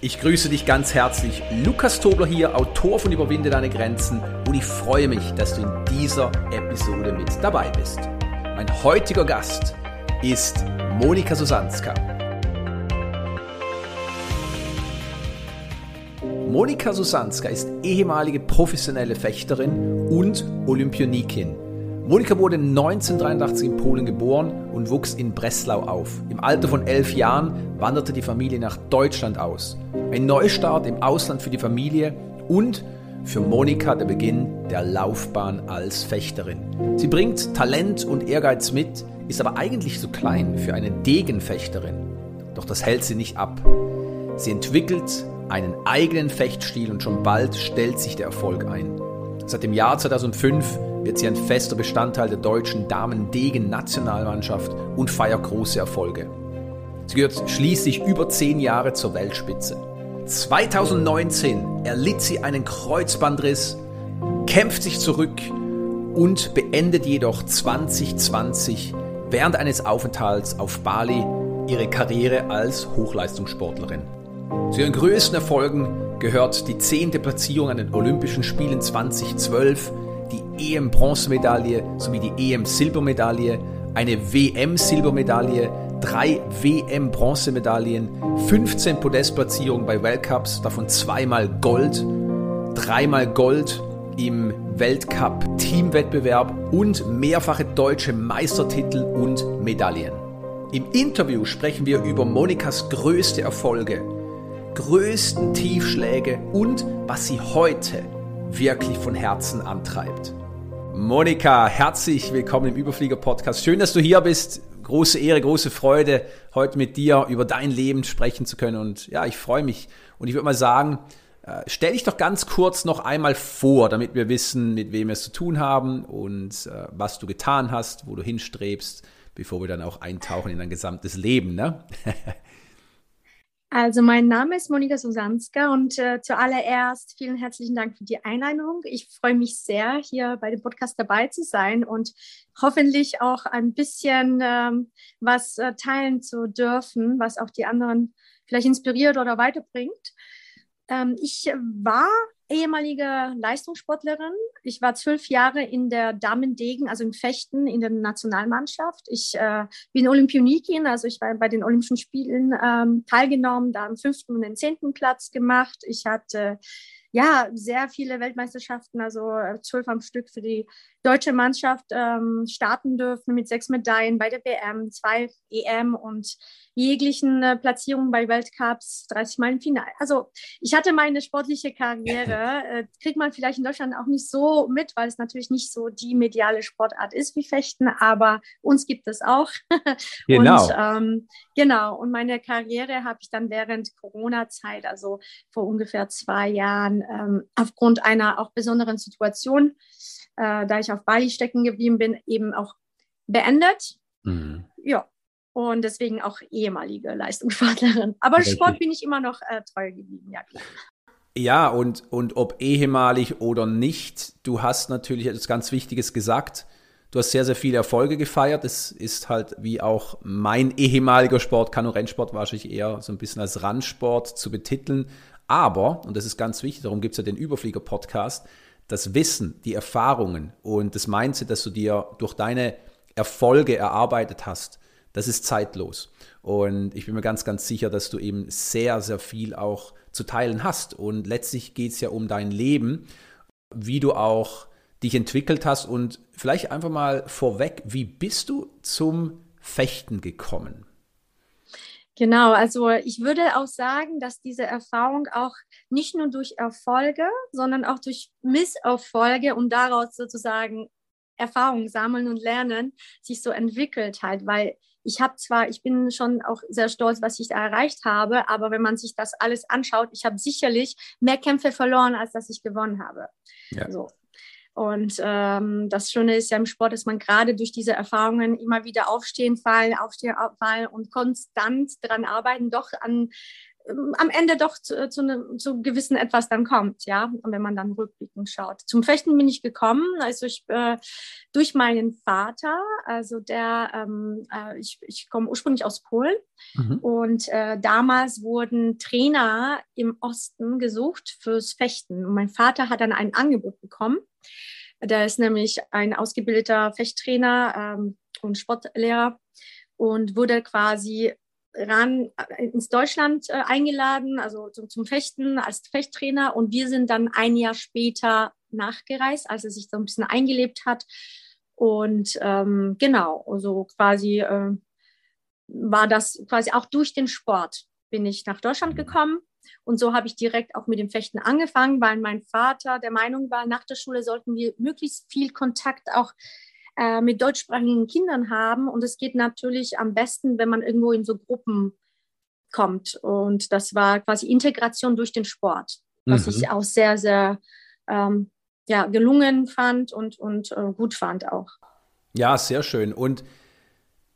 Ich grüße dich ganz herzlich. Lukas Tobler hier, Autor von Überwinde deine Grenzen und ich freue mich, dass du in dieser Episode mit dabei bist. Mein heutiger Gast ist Monika Susanska. Monika Susanska ist ehemalige professionelle Fechterin und Olympionikin. Monika wurde 1983 in Polen geboren und wuchs in Breslau auf. Im Alter von elf Jahren wanderte die Familie nach Deutschland aus. Ein Neustart im Ausland für die Familie und für Monika der Beginn der Laufbahn als Fechterin. Sie bringt Talent und Ehrgeiz mit, ist aber eigentlich zu klein für eine Degenfechterin. Doch das hält sie nicht ab. Sie entwickelt einen eigenen Fechtstil und schon bald stellt sich der Erfolg ein. Seit dem Jahr 2005 wird sie ein fester Bestandteil der deutschen Damen-Degen-Nationalmannschaft und feiert große Erfolge. Sie gehört schließlich über zehn Jahre zur Weltspitze. 2019 erlitt sie einen Kreuzbandriss, kämpft sich zurück und beendet jedoch 2020 während eines Aufenthalts auf Bali ihre Karriere als Hochleistungssportlerin. Zu ihren größten Erfolgen gehört die zehnte Platzierung an den Olympischen Spielen 2012, die EM-Bronzemedaille sowie die EM-Silbermedaille, eine WM-Silbermedaille, drei WM-Bronzemedaillen, 15 Podestplatzierungen bei Weltcups, davon zweimal Gold, dreimal Gold im Weltcup-Teamwettbewerb und mehrfache deutsche Meistertitel und Medaillen. Im Interview sprechen wir über Monikas größte Erfolge, größten Tiefschläge und was sie heute wirklich von Herzen antreibt. Monika, herzlich willkommen im Überflieger Podcast. Schön, dass du hier bist. Große Ehre, große Freude, heute mit dir über dein Leben sprechen zu können. Und ja, ich freue mich. Und ich würde mal sagen, äh, stell dich doch ganz kurz noch einmal vor, damit wir wissen, mit wem wir es zu tun haben und äh, was du getan hast, wo du hinstrebst, bevor wir dann auch eintauchen in dein gesamtes Leben. Ne? Also mein Name ist Monika Susanska und äh, zuallererst vielen herzlichen Dank für die Einladung. Ich freue mich sehr, hier bei dem Podcast dabei zu sein und hoffentlich auch ein bisschen ähm, was äh, teilen zu dürfen, was auch die anderen vielleicht inspiriert oder weiterbringt. Ähm, ich war ehemalige Leistungssportlerin. Ich war zwölf Jahre in der Damen-Degen, also im Fechten in der Nationalmannschaft. Ich äh, bin Olympionikin, also ich war bei den Olympischen Spielen ähm, teilgenommen, da am fünften und den zehnten Platz gemacht. Ich hatte ja sehr viele Weltmeisterschaften, also äh, zwölf am Stück für die deutsche Mannschaft ähm, starten dürfen mit sechs Medaillen bei der WM, zwei EM und jeglichen äh, Platzierungen bei Weltcups, 30 Mal im Finale. Also ich hatte meine sportliche Karriere, äh, kriegt man vielleicht in Deutschland auch nicht so mit, weil es natürlich nicht so die mediale Sportart ist wie Fechten, aber uns gibt es auch. Genau. und, ähm, genau. Und meine Karriere habe ich dann während Corona-Zeit, also vor ungefähr zwei Jahren, ähm, aufgrund einer auch besonderen Situation äh, da ich auf Bali stecken geblieben bin, eben auch beendet. Mhm. Ja, und deswegen auch ehemalige Leistungssportlerin. Aber Richtig. Sport bin ich immer noch äh, treu geblieben, ja klar. Ja, und, und ob ehemalig oder nicht, du hast natürlich etwas ganz Wichtiges gesagt. Du hast sehr, sehr viele Erfolge gefeiert. Das ist halt wie auch mein ehemaliger Sport, Kanu-Rennsport, wahrscheinlich eher so ein bisschen als Randsport zu betiteln. Aber, und das ist ganz wichtig, darum gibt es ja den Überflieger-Podcast, das Wissen, die Erfahrungen und das Mindset, das du dir durch deine Erfolge erarbeitet hast, das ist zeitlos. Und ich bin mir ganz, ganz sicher, dass du eben sehr, sehr viel auch zu teilen hast. Und letztlich geht es ja um dein Leben, wie du auch dich entwickelt hast und vielleicht einfach mal vorweg, wie bist du zum Fechten gekommen? Genau, also ich würde auch sagen, dass diese Erfahrung auch nicht nur durch Erfolge, sondern auch durch Misserfolge und daraus sozusagen Erfahrung sammeln und lernen, sich so entwickelt hat, weil ich habe zwar, ich bin schon auch sehr stolz, was ich da erreicht habe, aber wenn man sich das alles anschaut, ich habe sicherlich mehr Kämpfe verloren, als dass ich gewonnen habe. Ja. So. Und ähm, das Schöne ist ja im Sport, dass man gerade durch diese Erfahrungen immer wieder aufstehen, fallen, aufstehen, fallen und konstant daran arbeiten, doch an am Ende doch zu, zu, ne, zu gewissen etwas dann kommt, ja, und wenn man dann rückblickend schaut. Zum Fechten bin ich gekommen, also ich, äh, durch meinen Vater, also der, ähm, äh, ich, ich komme ursprünglich aus Polen mhm. und äh, damals wurden Trainer im Osten gesucht fürs Fechten und mein Vater hat dann ein Angebot bekommen. Der ist nämlich ein ausgebildeter Fechttrainer ähm, und Sportlehrer und wurde quasi ran äh, ins Deutschland äh, eingeladen, also zum, zum Fechten als Fechttrainer. Und wir sind dann ein Jahr später nachgereist, als er sich so ein bisschen eingelebt hat. Und ähm, genau, also quasi äh, war das quasi auch durch den Sport bin ich nach Deutschland mhm. gekommen. Und so habe ich direkt auch mit dem Fechten angefangen, weil mein Vater der Meinung war, nach der Schule sollten wir möglichst viel Kontakt auch äh, mit deutschsprachigen Kindern haben. Und es geht natürlich am besten, wenn man irgendwo in so Gruppen kommt. Und das war quasi Integration durch den Sport, was mhm. ich auch sehr, sehr ähm, ja, gelungen fand und, und äh, gut fand auch. Ja, sehr schön. Und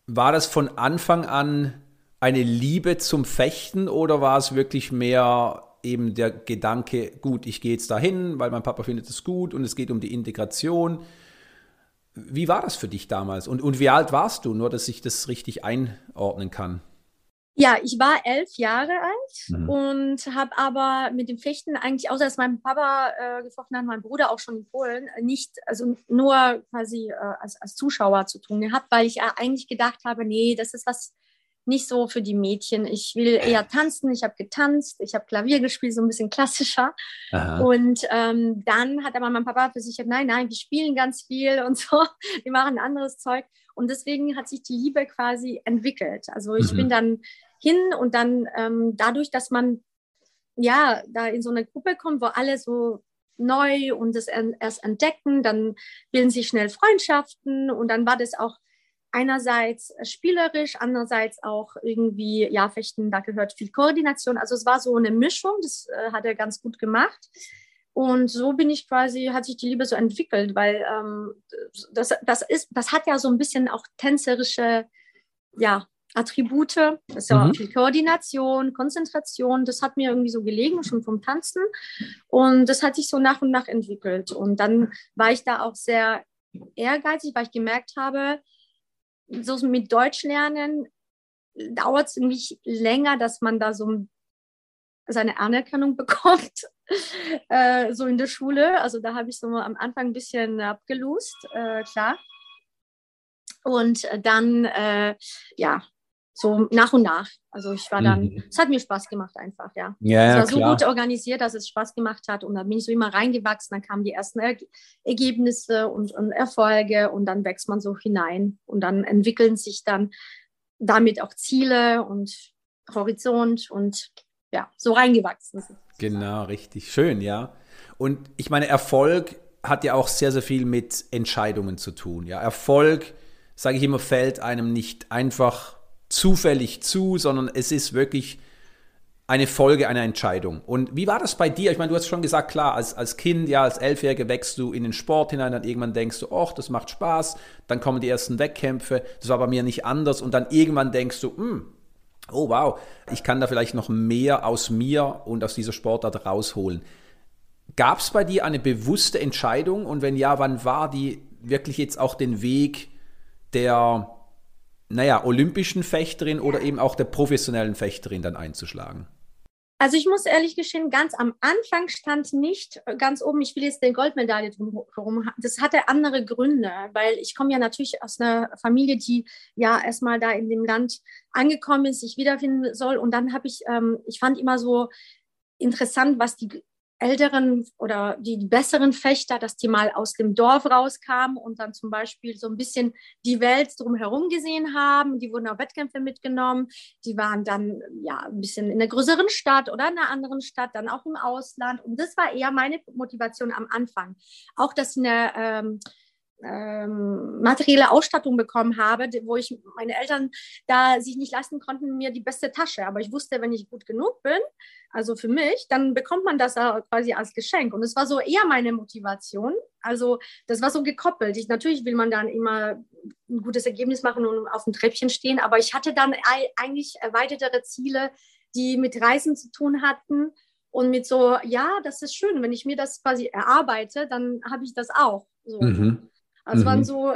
war das von Anfang an eine Liebe zum Fechten oder war es wirklich mehr eben der Gedanke, gut, ich gehe jetzt dahin, weil mein Papa findet es gut und es geht um die Integration? Wie war das für dich damals? Und, und wie alt warst du, nur dass ich das richtig einordnen kann? Ja, ich war elf Jahre alt mhm. und habe aber mit dem Fechten eigentlich, außer dass mein Papa äh, gefochten hat, mein Bruder auch schon in Polen, nicht, also nur quasi äh, als, als Zuschauer zu tun gehabt, weil ich eigentlich gedacht habe, nee, das ist was nicht so für die Mädchen. Ich will eher tanzen. Ich habe getanzt, ich habe Klavier gespielt, so ein bisschen klassischer. Aha. Und ähm, dann hat aber mein Papa versichert, nein, nein, wir spielen ganz viel und so. Wir machen anderes Zeug. Und deswegen hat sich die Liebe quasi entwickelt. Also ich mhm. bin dann hin und dann ähm, dadurch, dass man ja da in so eine Gruppe kommt, wo alle so neu und das erst entdecken, dann bilden sich schnell Freundschaften und dann war das auch einerseits spielerisch, andererseits auch irgendwie, ja, Fechten, da gehört viel Koordination. Also es war so eine Mischung, das äh, hat er ganz gut gemacht. Und so bin ich quasi, hat sich die Liebe so entwickelt, weil ähm, das, das, ist, das hat ja so ein bisschen auch tänzerische, ja, Attribute. Das ist ja mhm. viel Koordination, Konzentration. Das hat mir irgendwie so gelegen, schon vom Tanzen. Und das hat sich so nach und nach entwickelt. Und dann war ich da auch sehr ehrgeizig, weil ich gemerkt habe, so mit Deutsch lernen dauert es irgendwie länger, dass man da so seine Anerkennung bekommt, äh, so in der Schule. Also da habe ich so am Anfang ein bisschen abgelust, äh, klar. Und dann, äh, ja, so nach und nach. Also ich war dann, mhm. es hat mir Spaß gemacht einfach, ja. ja es war so klar. gut organisiert, dass es Spaß gemacht hat und dann bin ich so immer reingewachsen, dann kamen die ersten er Ergebnisse und, und, Erfolge und dann wächst man so hinein und dann entwickeln sich dann damit auch Ziele und Horizont und ja, so reingewachsen. Genau, richtig. Schön, ja. Und ich meine, Erfolg hat ja auch sehr, sehr viel mit Entscheidungen zu tun. Ja, Erfolg, sage ich immer, fällt einem nicht einfach zufällig zu, sondern es ist wirklich eine Folge einer Entscheidung. Und wie war das bei dir? Ich meine, du hast schon gesagt, klar, als, als Kind, ja, als Elfjährige wächst du in den Sport hinein, dann irgendwann denkst du, ach, das macht Spaß, dann kommen die ersten Wettkämpfe, das war bei mir nicht anders und dann irgendwann denkst du, hm, oh wow, ich kann da vielleicht noch mehr aus mir und aus dieser Sportart rausholen. Gab es bei dir eine bewusste Entscheidung und wenn ja, wann war die wirklich jetzt auch den Weg der naja, olympischen Fechterin oder eben auch der professionellen Fechterin dann einzuschlagen? Also ich muss ehrlich gestehen, ganz am Anfang stand nicht ganz oben, ich will jetzt den Goldmedaille drumherum. Das hatte andere Gründe, weil ich komme ja natürlich aus einer Familie, die ja erstmal da in dem Land angekommen ist, sich wiederfinden soll. Und dann habe ich, ähm, ich fand immer so interessant, was die älteren oder die besseren Fechter, dass die mal aus dem Dorf rauskamen und dann zum Beispiel so ein bisschen die Welt drumherum gesehen haben. Die wurden auf Wettkämpfe mitgenommen. Die waren dann ja ein bisschen in einer größeren Stadt oder in einer anderen Stadt, dann auch im Ausland. Und das war eher meine Motivation am Anfang. Auch, dass eine ähm, ähm, materielle Ausstattung bekommen habe, wo ich meine Eltern da sich nicht leisten konnten, mir die beste Tasche. Aber ich wusste, wenn ich gut genug bin, also für mich, dann bekommt man das quasi als Geschenk. Und es war so eher meine Motivation. Also das war so gekoppelt. Ich, natürlich will man dann immer ein gutes Ergebnis machen und auf dem Treppchen stehen, aber ich hatte dann eigentlich erweitertere Ziele, die mit Reisen zu tun hatten und mit so, ja, das ist schön, wenn ich mir das quasi erarbeite, dann habe ich das auch. So. Mhm. Also mhm. waren so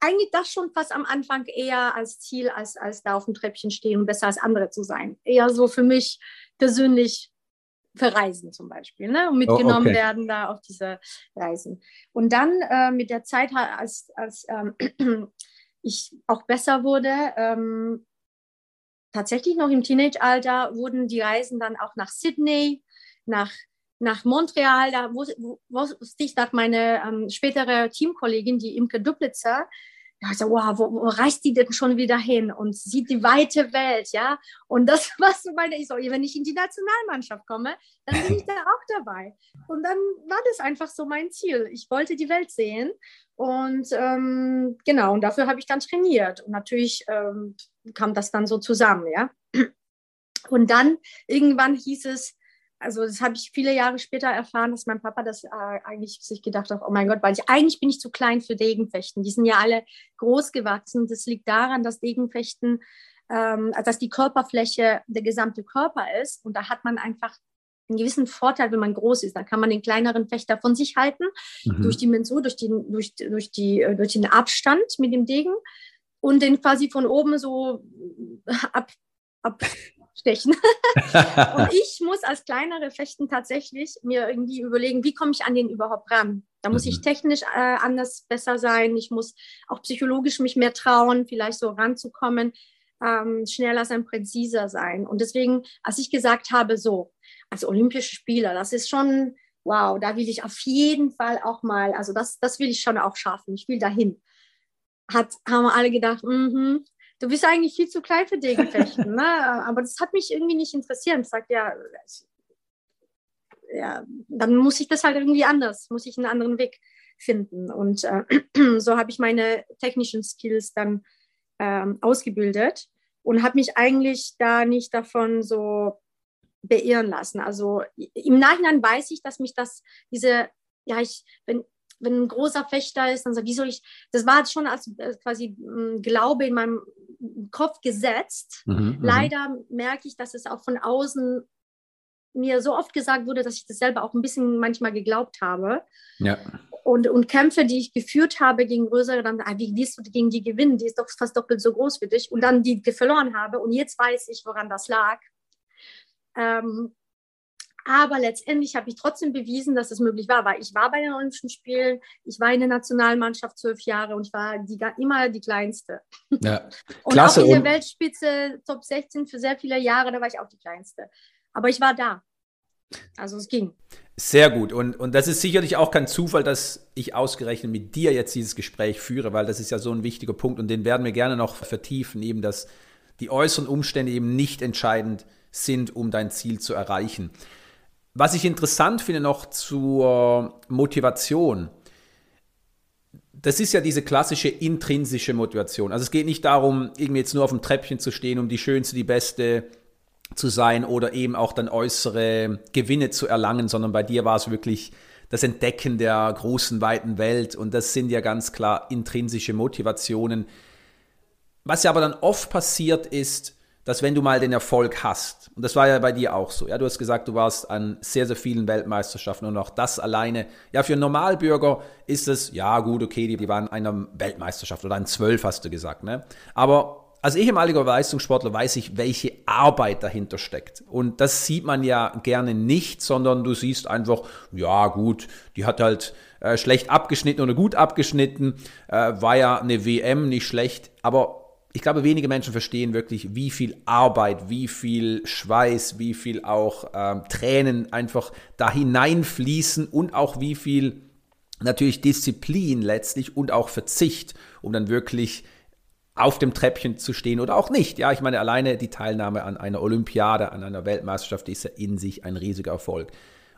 eigentlich das schon fast am Anfang eher als Ziel, als, als da auf dem Treppchen stehen und besser als andere zu sein. Eher so für mich persönlich verreisen zum Beispiel ne? und mitgenommen oh, okay. werden da auf diese Reisen. Und dann äh, mit der Zeit, als, als ähm, ich auch besser wurde, ähm, tatsächlich noch im Teenage-Alter, wurden die Reisen dann auch nach Sydney, nach, nach Montreal, da wusste ich, dass meine ähm, spätere Teamkollegin, die Imke Duplitzer, ja, so, wow, wo, wo reist die denn schon wieder hin und sieht die weite Welt, ja? Und das, was du meine, ich so, wenn ich in die Nationalmannschaft komme, dann bin ich da auch dabei. Und dann war das einfach so mein Ziel. Ich wollte die Welt sehen und ähm, genau, und dafür habe ich dann trainiert. Und natürlich ähm, kam das dann so zusammen, ja. Und dann irgendwann hieß es, also das habe ich viele Jahre später erfahren, dass mein Papa das äh, eigentlich sich gedacht hat, oh mein Gott, weil ich eigentlich bin ich zu klein für Degenfechten. Die sind ja alle groß gewachsen. Das liegt daran, dass Degenfechten, ähm, dass die Körperfläche der gesamte Körper ist und da hat man einfach einen gewissen Vorteil, wenn man groß ist. Da kann man den kleineren Fechter von sich halten mhm. durch die Mensur, durch, den, durch, durch, die, äh, durch den Abstand mit dem Degen und den quasi von oben so ab, ab stechen. und ich muss als kleinere Fechten tatsächlich mir irgendwie überlegen, wie komme ich an den überhaupt ran? Da muss mhm. ich technisch äh, anders besser sein. Ich muss auch psychologisch mich mehr trauen, vielleicht so ranzukommen, ähm, schneller sein, präziser sein. Und deswegen, als ich gesagt habe, so, als olympische Spieler, das ist schon, wow, da will ich auf jeden Fall auch mal, also das, das will ich schon auch schaffen. Ich will dahin. Hat, haben alle gedacht, mhm, du bist eigentlich viel zu klein für Degenfechten. ne? Aber das hat mich irgendwie nicht interessiert. Ich sagte, ja, ja, dann muss ich das halt irgendwie anders, muss ich einen anderen Weg finden. Und äh, so habe ich meine technischen Skills dann ähm, ausgebildet und habe mich eigentlich da nicht davon so beirren lassen. Also im Nachhinein weiß ich, dass mich das, diese, ja, ich, wenn, wenn ein großer Fechter ist, dann so, wie soll ich, das war schon als äh, quasi hm, Glaube in meinem Kopf gesetzt. Mhm, mhm, Leider merke ich, dass es auch von außen mir so oft gesagt wurde, dass ich das selber auch ein bisschen manchmal geglaubt habe. Ja. Und, und Kämpfe, die ich geführt habe gegen größere, dann, ah, wie wirst du gegen die gewinnen? Die ist doch fast doppelt so groß wie dich. Und dann die verloren habe. Und jetzt weiß ich, woran das lag. Ähm, aber letztendlich habe ich trotzdem bewiesen, dass es möglich war, weil ich war bei den Olympischen Spielen, ich war in der Nationalmannschaft zwölf Jahre und ich war die, immer die Kleinste. Ja. und Klasse. auch in der Weltspitze Top 16 für sehr viele Jahre, da war ich auch die Kleinste. Aber ich war da. Also es ging. Sehr gut. Und, und das ist sicherlich auch kein Zufall, dass ich ausgerechnet mit dir jetzt dieses Gespräch führe, weil das ist ja so ein wichtiger Punkt und den werden wir gerne noch vertiefen, eben dass die äußeren Umstände eben nicht entscheidend sind, um dein Ziel zu erreichen. Was ich interessant finde noch zur Motivation, das ist ja diese klassische intrinsische Motivation. Also es geht nicht darum, irgendwie jetzt nur auf dem Treppchen zu stehen, um die schönste, die beste zu sein oder eben auch dann äußere Gewinne zu erlangen, sondern bei dir war es wirklich das Entdecken der großen, weiten Welt und das sind ja ganz klar intrinsische Motivationen. Was ja aber dann oft passiert ist, dass wenn du mal den Erfolg hast, und das war ja bei dir auch so, ja, du hast gesagt, du warst an sehr, sehr vielen Weltmeisterschaften und auch das alleine, ja, für einen Normalbürger ist es, ja, gut, okay, die, die waren an einer Weltmeisterschaft oder an zwölf, hast du gesagt, ne? Aber als ehemaliger Leistungssportler weiß ich, welche Arbeit dahinter steckt. Und das sieht man ja gerne nicht, sondern du siehst einfach, ja gut, die hat halt äh, schlecht abgeschnitten oder gut abgeschnitten, äh, war ja eine WM nicht schlecht, aber ich glaube, wenige Menschen verstehen wirklich, wie viel Arbeit, wie viel Schweiß, wie viel auch ähm, Tränen einfach da hineinfließen und auch wie viel natürlich Disziplin letztlich und auch Verzicht, um dann wirklich auf dem Treppchen zu stehen oder auch nicht. Ja, ich meine, alleine die Teilnahme an einer Olympiade, an einer Weltmeisterschaft ist ja in sich ein riesiger Erfolg.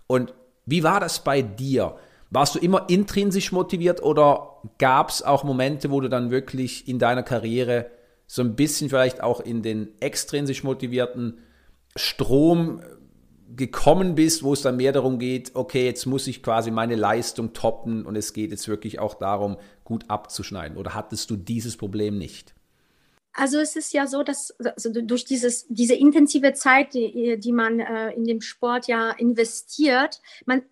Und wie war das bei dir? Warst du immer intrinsisch motiviert oder gab es auch Momente, wo du dann wirklich in deiner Karriere so ein bisschen vielleicht auch in den extrinsisch motivierten Strom gekommen bist, wo es dann mehr darum geht, okay, jetzt muss ich quasi meine Leistung toppen und es geht jetzt wirklich auch darum, gut abzuschneiden? Oder hattest du dieses Problem nicht? Also es ist ja so, dass also durch dieses, diese intensive Zeit, die, die man äh, in dem Sport ja investiert, man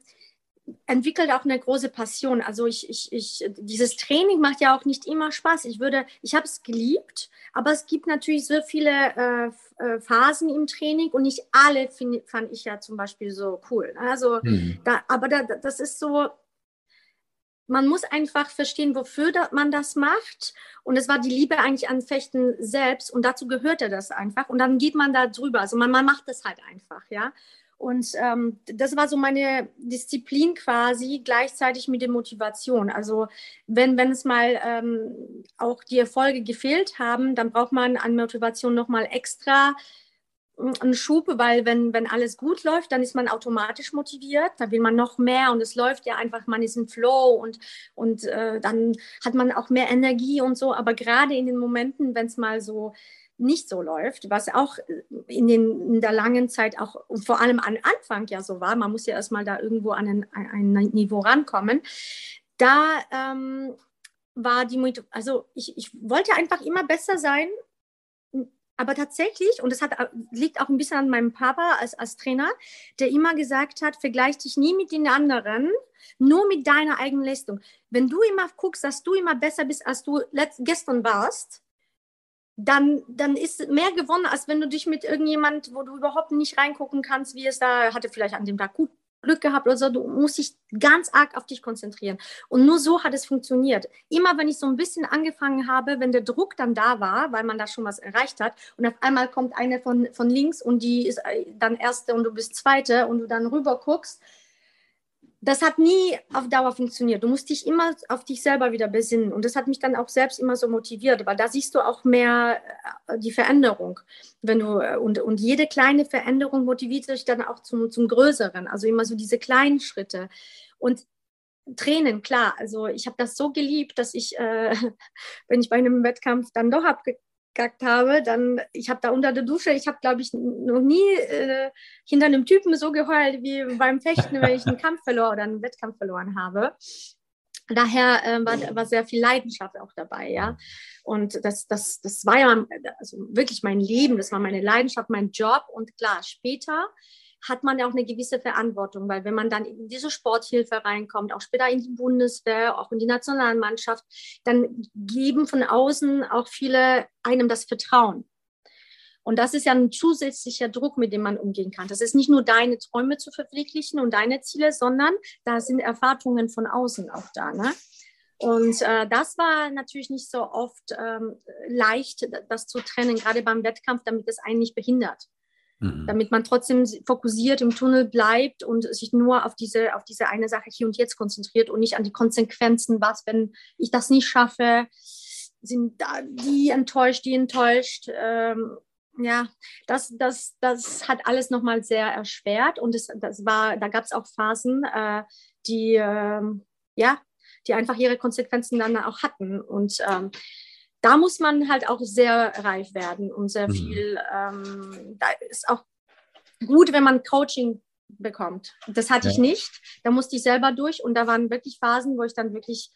entwickelt auch eine große Passion. Also ich, ich, ich, dieses Training macht ja auch nicht immer Spaß. Ich würde, ich habe es geliebt, aber es gibt natürlich so viele äh, äh, Phasen im Training und nicht alle find, fand ich ja zum Beispiel so cool. Also, mhm. da, aber da, das ist so, man muss einfach verstehen, wofür man das macht. Und es war die Liebe eigentlich an Fechten selbst und dazu gehörte das einfach. Und dann geht man da drüber. Also man, man macht das halt einfach, ja. Und ähm, das war so meine Disziplin quasi, gleichzeitig mit der Motivation. Also wenn, wenn es mal ähm, auch die Erfolge gefehlt haben, dann braucht man an Motivation nochmal extra hm, einen Schub, weil wenn, wenn alles gut läuft, dann ist man automatisch motiviert, da will man noch mehr und es läuft ja einfach, man ist im Flow und, und äh, dann hat man auch mehr Energie und so. Aber gerade in den Momenten, wenn es mal so nicht so läuft, was auch in, den, in der langen Zeit auch vor allem am Anfang ja so war, man muss ja erstmal da irgendwo an ein, ein Niveau rankommen, da ähm, war die, also ich, ich wollte einfach immer besser sein, aber tatsächlich, und das hat, liegt auch ein bisschen an meinem Papa als, als Trainer, der immer gesagt hat, vergleich dich nie mit den anderen, nur mit deiner eigenen Leistung. Wenn du immer guckst, dass du immer besser bist, als du gestern warst, dann, dann ist mehr gewonnen, als wenn du dich mit irgendjemand, wo du überhaupt nicht reingucken kannst, wie es da, hatte vielleicht an dem Tag gut Glück gehabt oder so, du musst dich ganz arg auf dich konzentrieren. Und nur so hat es funktioniert. Immer wenn ich so ein bisschen angefangen habe, wenn der Druck dann da war, weil man da schon was erreicht hat und auf einmal kommt eine von, von links und die ist äh, dann erste und du bist zweite und du dann rüber guckst, das hat nie auf Dauer funktioniert. Du musst dich immer auf dich selber wieder besinnen. Und das hat mich dann auch selbst immer so motiviert, weil da siehst du auch mehr äh, die Veränderung. Wenn du, äh, und, und jede kleine Veränderung motiviert dich dann auch zum, zum Größeren. Also immer so diese kleinen Schritte. Und Tränen, klar. Also ich habe das so geliebt, dass ich, äh, wenn ich bei einem Wettkampf dann doch abge abgekackt habe, dann, ich habe da unter der Dusche, ich habe, glaube ich, noch nie äh, hinter einem Typen so geheult wie beim Fechten, wenn ich einen Kampf verloren oder einen Wettkampf verloren habe. Daher äh, war, war sehr viel Leidenschaft auch dabei, ja. Und das, das, das war ja also wirklich mein Leben, das war meine Leidenschaft, mein Job. Und klar, später hat man ja auch eine gewisse Verantwortung, weil wenn man dann in diese Sporthilfe reinkommt, auch später in die Bundeswehr, auch in die Nationalmannschaft, dann geben von außen auch viele einem das Vertrauen. Und das ist ja ein zusätzlicher Druck, mit dem man umgehen kann. Das ist nicht nur deine Träume zu verwirklichen und deine Ziele, sondern da sind Erwartungen von außen auch da. Ne? Und äh, das war natürlich nicht so oft ähm, leicht, das zu trennen, gerade beim Wettkampf, damit es einen nicht behindert. Mhm. Damit man trotzdem fokussiert im Tunnel bleibt und sich nur auf diese, auf diese eine Sache hier und jetzt konzentriert und nicht an die Konsequenzen, was, wenn ich das nicht schaffe, sind da die enttäuscht, die enttäuscht. Ähm, ja, das, das, das hat alles nochmal sehr erschwert und es, das war, da gab es auch Phasen, äh, die, äh, ja, die einfach ihre Konsequenzen dann auch hatten. Und ähm, da muss man halt auch sehr reif werden und sehr mhm. viel. Ähm, da ist auch gut, wenn man Coaching bekommt. Das hatte ja. ich nicht. Da musste ich selber durch und da waren wirklich Phasen, wo ich dann wirklich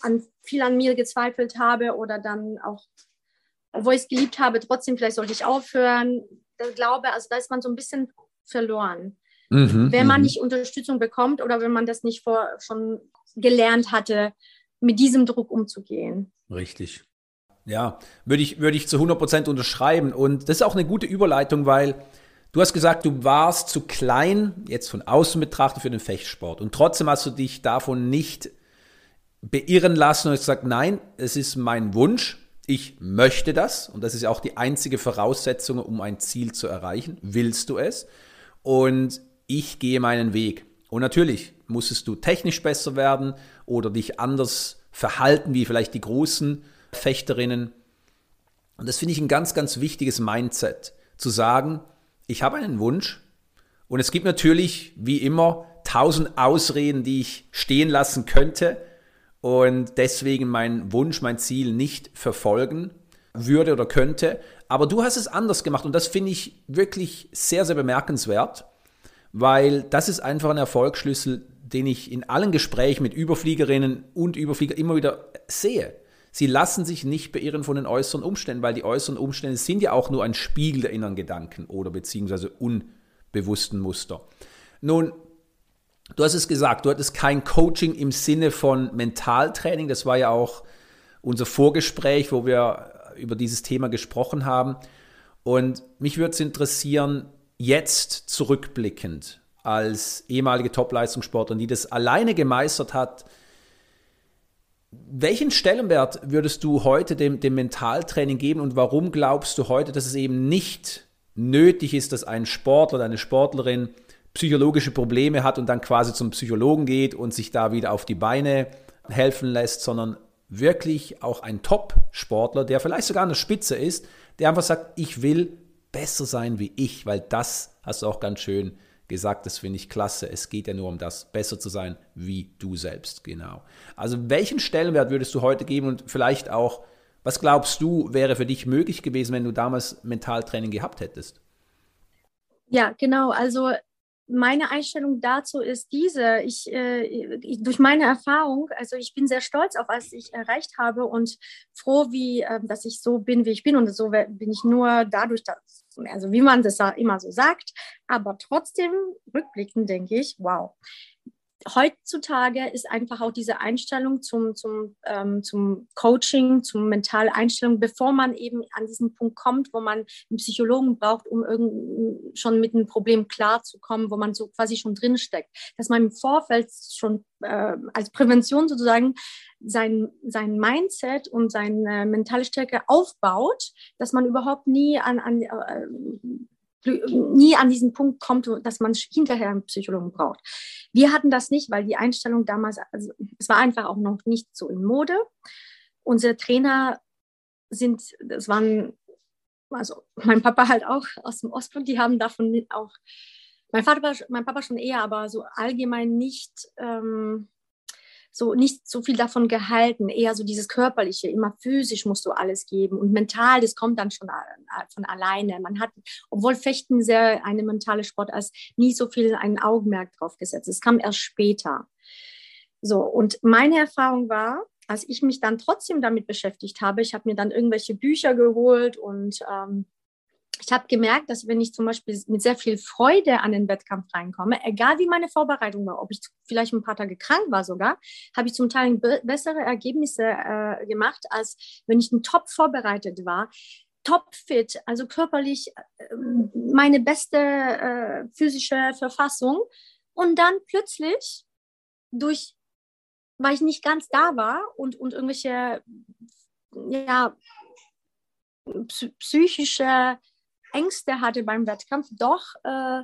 an, viel an mir gezweifelt habe oder dann auch, obwohl ich es geliebt habe, trotzdem vielleicht sollte ich aufhören. Ich glaube, also da ist man so ein bisschen verloren. Mhm, wenn man mhm. nicht Unterstützung bekommt oder wenn man das nicht vor, schon gelernt hatte, mit diesem Druck umzugehen. Richtig. Ja, würde ich, würde ich zu 100% unterschreiben. Und das ist auch eine gute Überleitung, weil du hast gesagt, du warst zu klein, jetzt von außen betrachtet, für den Fechtsport. Und trotzdem hast du dich davon nicht beirren lassen und gesagt, nein, es ist mein Wunsch, ich möchte das. Und das ist ja auch die einzige Voraussetzung, um ein Ziel zu erreichen. Willst du es? Und ich gehe meinen Weg. Und natürlich musstest du technisch besser werden oder dich anders verhalten wie vielleicht die Großen Fechterinnen. Und das finde ich ein ganz, ganz wichtiges Mindset, zu sagen, ich habe einen Wunsch und es gibt natürlich, wie immer, tausend Ausreden, die ich stehen lassen könnte und deswegen meinen Wunsch, mein Ziel nicht verfolgen würde oder könnte. Aber du hast es anders gemacht und das finde ich wirklich sehr, sehr bemerkenswert, weil das ist einfach ein Erfolgsschlüssel, den ich in allen Gesprächen mit Überfliegerinnen und Überflieger immer wieder sehe. Sie lassen sich nicht beirren von den äußeren Umständen, weil die äußeren Umstände sind ja auch nur ein Spiegel der inneren Gedanken oder beziehungsweise unbewussten Muster. Nun, du hast es gesagt, du hattest kein Coaching im Sinne von Mentaltraining. Das war ja auch unser Vorgespräch, wo wir über dieses Thema gesprochen haben. Und mich würde es interessieren, jetzt zurückblickend als ehemalige Top-Leistungssportlerin, die das alleine gemeistert hat, welchen Stellenwert würdest du heute dem, dem Mentaltraining geben und warum glaubst du heute, dass es eben nicht nötig ist, dass ein Sportler oder eine Sportlerin psychologische Probleme hat und dann quasi zum Psychologen geht und sich da wieder auf die Beine helfen lässt, sondern wirklich auch ein Top-Sportler, der vielleicht sogar an der Spitze ist, der einfach sagt, ich will besser sein wie ich, weil das hast du auch ganz schön gesagt, das finde ich klasse. Es geht ja nur um das, besser zu sein wie du selbst, genau. Also welchen Stellenwert würdest du heute geben und vielleicht auch, was glaubst du, wäre für dich möglich gewesen, wenn du damals Mentaltraining gehabt hättest? Ja, genau. Also meine Einstellung dazu ist diese. Ich, äh, ich, durch meine Erfahrung, also ich bin sehr stolz auf, was ich erreicht habe und froh, wie, äh, dass ich so bin, wie ich bin. Und so bin ich nur dadurch, dass, also wie man das immer so sagt. Aber trotzdem, rückblickend denke ich, wow, heutzutage ist einfach auch diese Einstellung zum, zum, ähm, zum Coaching, zum mentale Einstellung, bevor man eben an diesen Punkt kommt, wo man einen Psychologen braucht, um schon mit einem Problem klarzukommen, wo man so quasi schon drinsteckt. Dass man im Vorfeld schon äh, als Prävention sozusagen sein, sein Mindset und seine mentale Stärke aufbaut, dass man überhaupt nie an, an äh, nie an diesen Punkt kommt, dass man hinterher einen Psychologen braucht. Wir hatten das nicht, weil die Einstellung damals, also es war einfach auch noch nicht so in Mode. Unsere Trainer sind, das waren, also mein Papa halt auch aus dem Ostblock, die haben davon auch, mein Vater, mein Papa schon eher, aber so allgemein nicht ähm, so nicht so viel davon gehalten, eher so dieses körperliche, immer physisch musst du alles geben und mental, das kommt dann schon von alleine. Man hat, obwohl Fechten sehr eine mentale Sport als nie so viel ein Augenmerk drauf gesetzt. Es kam erst später. So, und meine Erfahrung war, als ich mich dann trotzdem damit beschäftigt habe, ich habe mir dann irgendwelche Bücher geholt und ähm, ich habe gemerkt, dass wenn ich zum Beispiel mit sehr viel Freude an den Wettkampf reinkomme, egal wie meine Vorbereitung war, ob ich vielleicht ein paar Tage krank war sogar, habe ich zum Teil bessere Ergebnisse äh, gemacht, als wenn ich ein top vorbereitet war. Top fit, also körperlich äh, meine beste äh, physische Verfassung. Und dann plötzlich durch, weil ich nicht ganz da war und, und irgendwelche ja, psychische Ängste hatte beim Wettkampf, doch äh,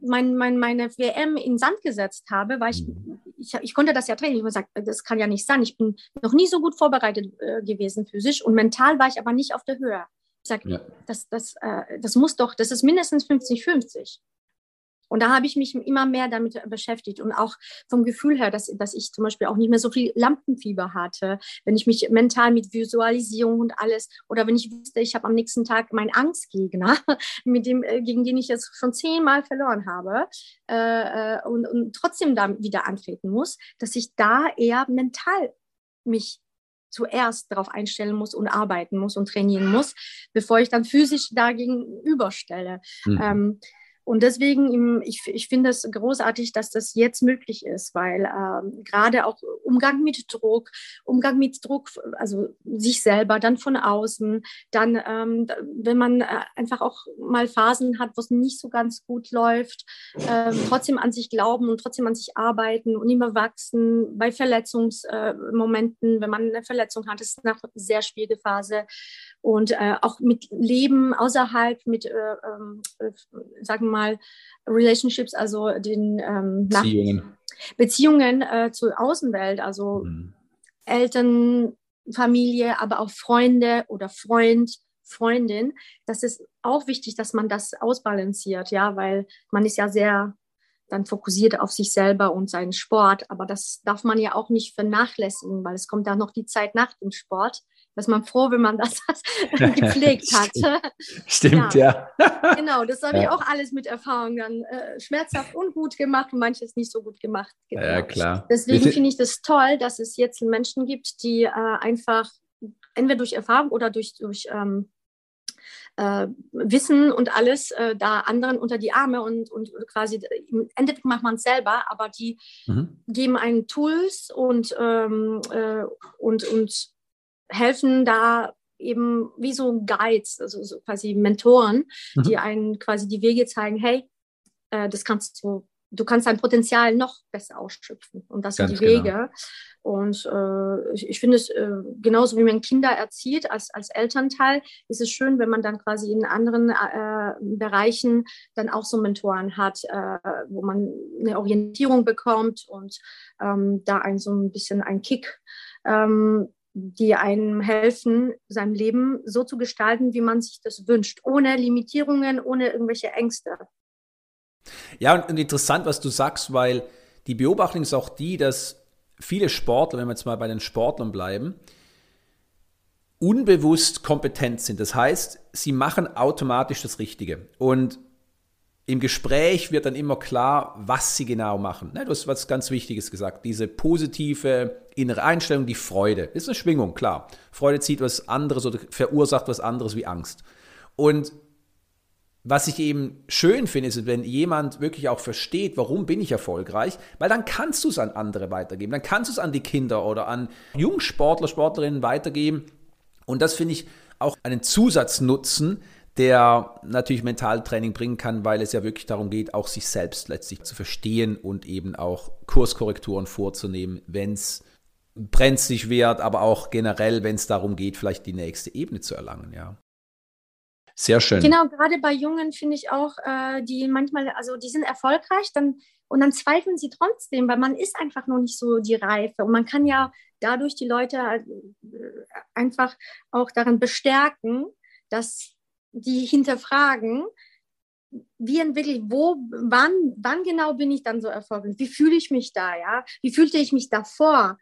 mein, mein, meine WM in Sand gesetzt habe, weil ich, mhm. ich, ich konnte das ja trainieren. Ich habe gesagt, das kann ja nicht sein. Ich bin noch nie so gut vorbereitet äh, gewesen physisch und mental war ich aber nicht auf der Höhe. Ich sage, ja. das, das, äh, das muss doch, das ist mindestens 50-50. Und da habe ich mich immer mehr damit beschäftigt und auch vom Gefühl her, dass, dass ich zum Beispiel auch nicht mehr so viel Lampenfieber hatte, wenn ich mich mental mit Visualisierung und alles oder wenn ich wusste, ich habe am nächsten Tag meinen Angstgegner, mit dem, äh, gegen den ich jetzt schon zehnmal verloren habe äh, äh, und, und trotzdem da wieder antreten muss, dass ich da eher mental mich zuerst darauf einstellen muss und arbeiten muss und trainieren muss, bevor ich dann physisch dagegen überstelle. Mhm. Ähm, und deswegen, ich, ich finde es großartig, dass das jetzt möglich ist, weil ähm, gerade auch Umgang mit Druck, Umgang mit Druck, also sich selber, dann von außen, dann, ähm, wenn man äh, einfach auch mal Phasen hat, wo es nicht so ganz gut läuft, äh, trotzdem an sich glauben und trotzdem an sich arbeiten und immer wachsen. Bei Verletzungsmomenten, äh, wenn man eine Verletzung hat, ist es eine sehr schwierige Phase. Und äh, auch mit Leben außerhalb, mit, äh, ähm, äh, sagen wir mal, Relationships, also den ähm, Beziehungen, Beziehungen äh, zur Außenwelt, also mhm. Eltern, Familie, aber auch Freunde oder Freund, Freundin. Das ist auch wichtig, dass man das ausbalanciert, ja, weil man ist ja sehr dann fokussiert auf sich selber und seinen Sport, aber das darf man ja auch nicht vernachlässigen, weil es kommt da noch die Zeit nach dem Sport, ist man froh, wenn man das gepflegt hat. Stimmt, ja. ja. genau, das habe ja. ich auch alles mit Erfahrung dann äh, schmerzhaft und gut gemacht und manches nicht so gut gemacht. Genau. Ja, klar. Deswegen finde ich das toll, dass es jetzt Menschen gibt, die äh, einfach entweder durch Erfahrung oder durch, durch ähm, äh, Wissen und alles äh, da anderen unter die Arme und, und quasi im Endeffekt macht man es selber, aber die mhm. geben einen Tools und, ähm, äh, und, und helfen da eben wie so Guides, also so quasi Mentoren, mhm. die einen quasi die Wege zeigen, hey, äh, das kannst du du kannst dein Potenzial noch besser ausschöpfen. Und das Ganz sind die genau. Wege. Und äh, ich, ich finde es äh, genauso, wie man Kinder erzieht als, als Elternteil, ist es schön, wenn man dann quasi in anderen äh, Bereichen dann auch so Mentoren hat, äh, wo man eine Orientierung bekommt und ähm, da ein so ein bisschen ein Kick. Ähm, die einem helfen, sein Leben so zu gestalten, wie man sich das wünscht, ohne Limitierungen, ohne irgendwelche Ängste. Ja, und, interessant, was du sagst, weil die Beobachtung ist auch die, dass viele Sportler, wenn wir jetzt mal bei den Sportlern bleiben, unbewusst kompetent sind. Das heißt, sie machen automatisch das Richtige. Und im Gespräch wird dann immer klar, was sie genau machen. Ne, du hast was ganz Wichtiges gesagt. Diese positive innere Einstellung, die Freude. Ist eine Schwingung, klar. Freude zieht was anderes oder verursacht was anderes wie Angst. Und was ich eben schön finde, ist, wenn jemand wirklich auch versteht, warum bin ich erfolgreich, weil dann kannst du es an andere weitergeben, dann kannst du es an die Kinder oder an Jungsportler, Sportlerinnen weitergeben. Und das finde ich auch einen Zusatznutzen, der natürlich Mentaltraining bringen kann, weil es ja wirklich darum geht, auch sich selbst letztlich zu verstehen und eben auch Kurskorrekturen vorzunehmen, wenn es brenzlig wird, aber auch generell, wenn es darum geht, vielleicht die nächste Ebene zu erlangen, ja. Sehr schön. Genau, gerade bei Jungen finde ich auch, äh, die manchmal, also die sind erfolgreich, dann und dann zweifeln sie trotzdem, weil man ist einfach noch nicht so die Reife. Und man kann ja dadurch die Leute äh, einfach auch daran bestärken, dass die hinterfragen, wie entwickle ich, wo, wann, wann genau bin ich dann so erfolgreich? Wie fühle ich mich da, ja? Wie fühlte ich mich davor?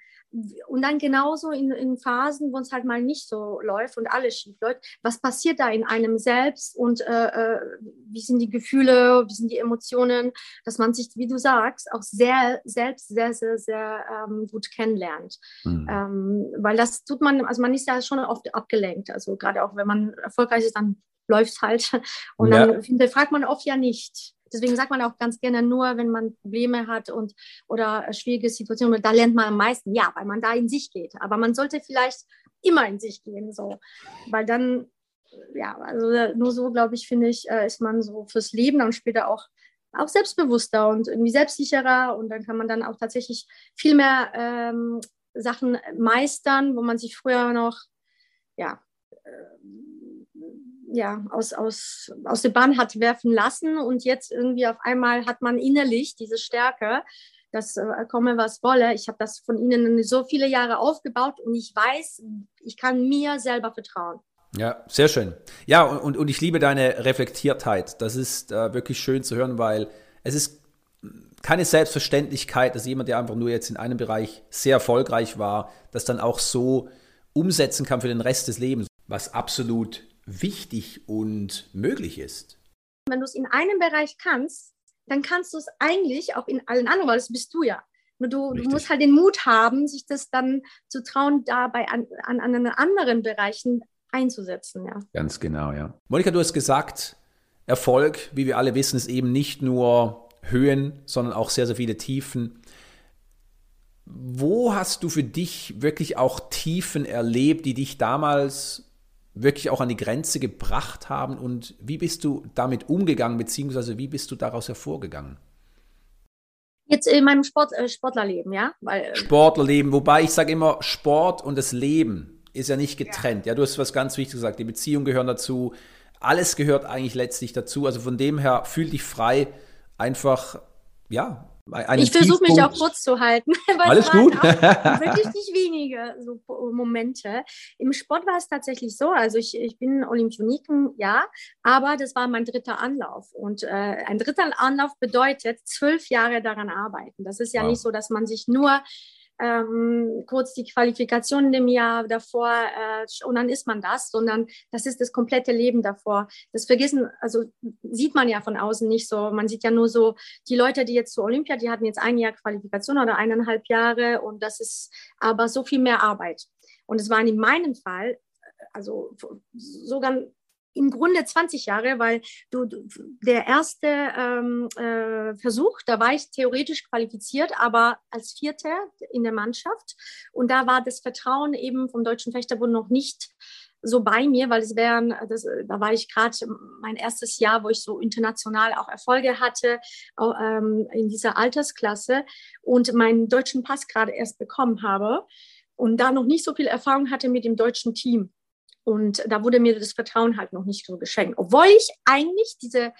und dann genauso in, in Phasen, wo es halt mal nicht so läuft und alles schief läuft, was passiert da in einem selbst und äh, äh, wie sind die Gefühle, wie sind die Emotionen, dass man sich, wie du sagst, auch sehr selbst sehr, sehr, sehr ähm, gut kennenlernt. Mhm. Ähm, weil das tut man, also man ist ja schon oft abgelenkt. Also gerade auch wenn man erfolgreich ist, dann läuft es halt. Und ja. dann fragt man oft ja nicht. Deswegen sagt man auch ganz gerne nur, wenn man Probleme hat und oder schwierige Situationen, da lernt man am meisten. Ja, weil man da in sich geht. Aber man sollte vielleicht immer in sich gehen, so, weil dann ja, also nur so, glaube ich, finde ich, äh, ist man so fürs Leben und später auch auch selbstbewusster und irgendwie selbstsicherer und dann kann man dann auch tatsächlich viel mehr ähm, Sachen meistern, wo man sich früher noch ja äh, ja, aus, aus, aus der Bahn hat werfen lassen und jetzt irgendwie auf einmal hat man innerlich diese Stärke, dass äh, komme was wolle. Ich habe das von Ihnen so viele Jahre aufgebaut und ich weiß, ich kann mir selber vertrauen. Ja, sehr schön. Ja, und, und ich liebe deine Reflektiertheit. Das ist äh, wirklich schön zu hören, weil es ist keine Selbstverständlichkeit, dass jemand, der einfach nur jetzt in einem Bereich sehr erfolgreich war, das dann auch so umsetzen kann für den Rest des Lebens, was absolut wichtig und möglich ist. Wenn du es in einem Bereich kannst, dann kannst du es eigentlich auch in allen anderen, weil das bist du ja. Nur du, du, musst halt den Mut haben, sich das dann zu trauen, dabei an, an, an anderen Bereichen einzusetzen. Ja. Ganz genau, ja. Monika, du hast gesagt, Erfolg, wie wir alle wissen, ist eben nicht nur Höhen, sondern auch sehr, sehr viele Tiefen. Wo hast du für dich wirklich auch Tiefen erlebt, die dich damals wirklich auch an die Grenze gebracht haben und wie bist du damit umgegangen, beziehungsweise wie bist du daraus hervorgegangen? Jetzt in meinem Sport, äh, Sportlerleben, ja? Weil, äh, Sportlerleben, wobei ich sage immer, Sport und das Leben ist ja nicht getrennt. Ja. ja, du hast was ganz Wichtiges gesagt, die Beziehungen gehören dazu, alles gehört eigentlich letztlich dazu. Also von dem her fühl dich frei, einfach, ja, ich versuche mich auch kurz zu halten, weil Alles gut. wirklich nicht wenige so Momente. Im Sport war es tatsächlich so, also ich, ich bin Olympioniken, ja, aber das war mein dritter Anlauf. Und äh, ein dritter Anlauf bedeutet zwölf Jahre daran arbeiten. Das ist ja wow. nicht so, dass man sich nur ähm, kurz die Qualifikation in dem Jahr davor äh, und dann ist man das, sondern das ist das komplette Leben davor. Das vergessen, also sieht man ja von außen nicht so. Man sieht ja nur so die Leute, die jetzt zur Olympia, die hatten jetzt ein Jahr Qualifikation oder eineinhalb Jahre und das ist aber so viel mehr Arbeit. Und es war in meinem Fall, also sogar im Grunde 20 Jahre, weil du, der erste ähm, äh, Versuch, da war ich theoretisch qualifiziert, aber als Vierte in der Mannschaft. Und da war das Vertrauen eben vom Deutschen Fechterbund noch nicht so bei mir, weil es wären, das, da war ich gerade mein erstes Jahr, wo ich so international auch Erfolge hatte auch, ähm, in dieser Altersklasse und meinen deutschen Pass gerade erst bekommen habe und da noch nicht so viel Erfahrung hatte mit dem deutschen Team. Und da wurde mir das Vertrauen halt noch nicht so geschenkt, obwohl ich eigentlich diese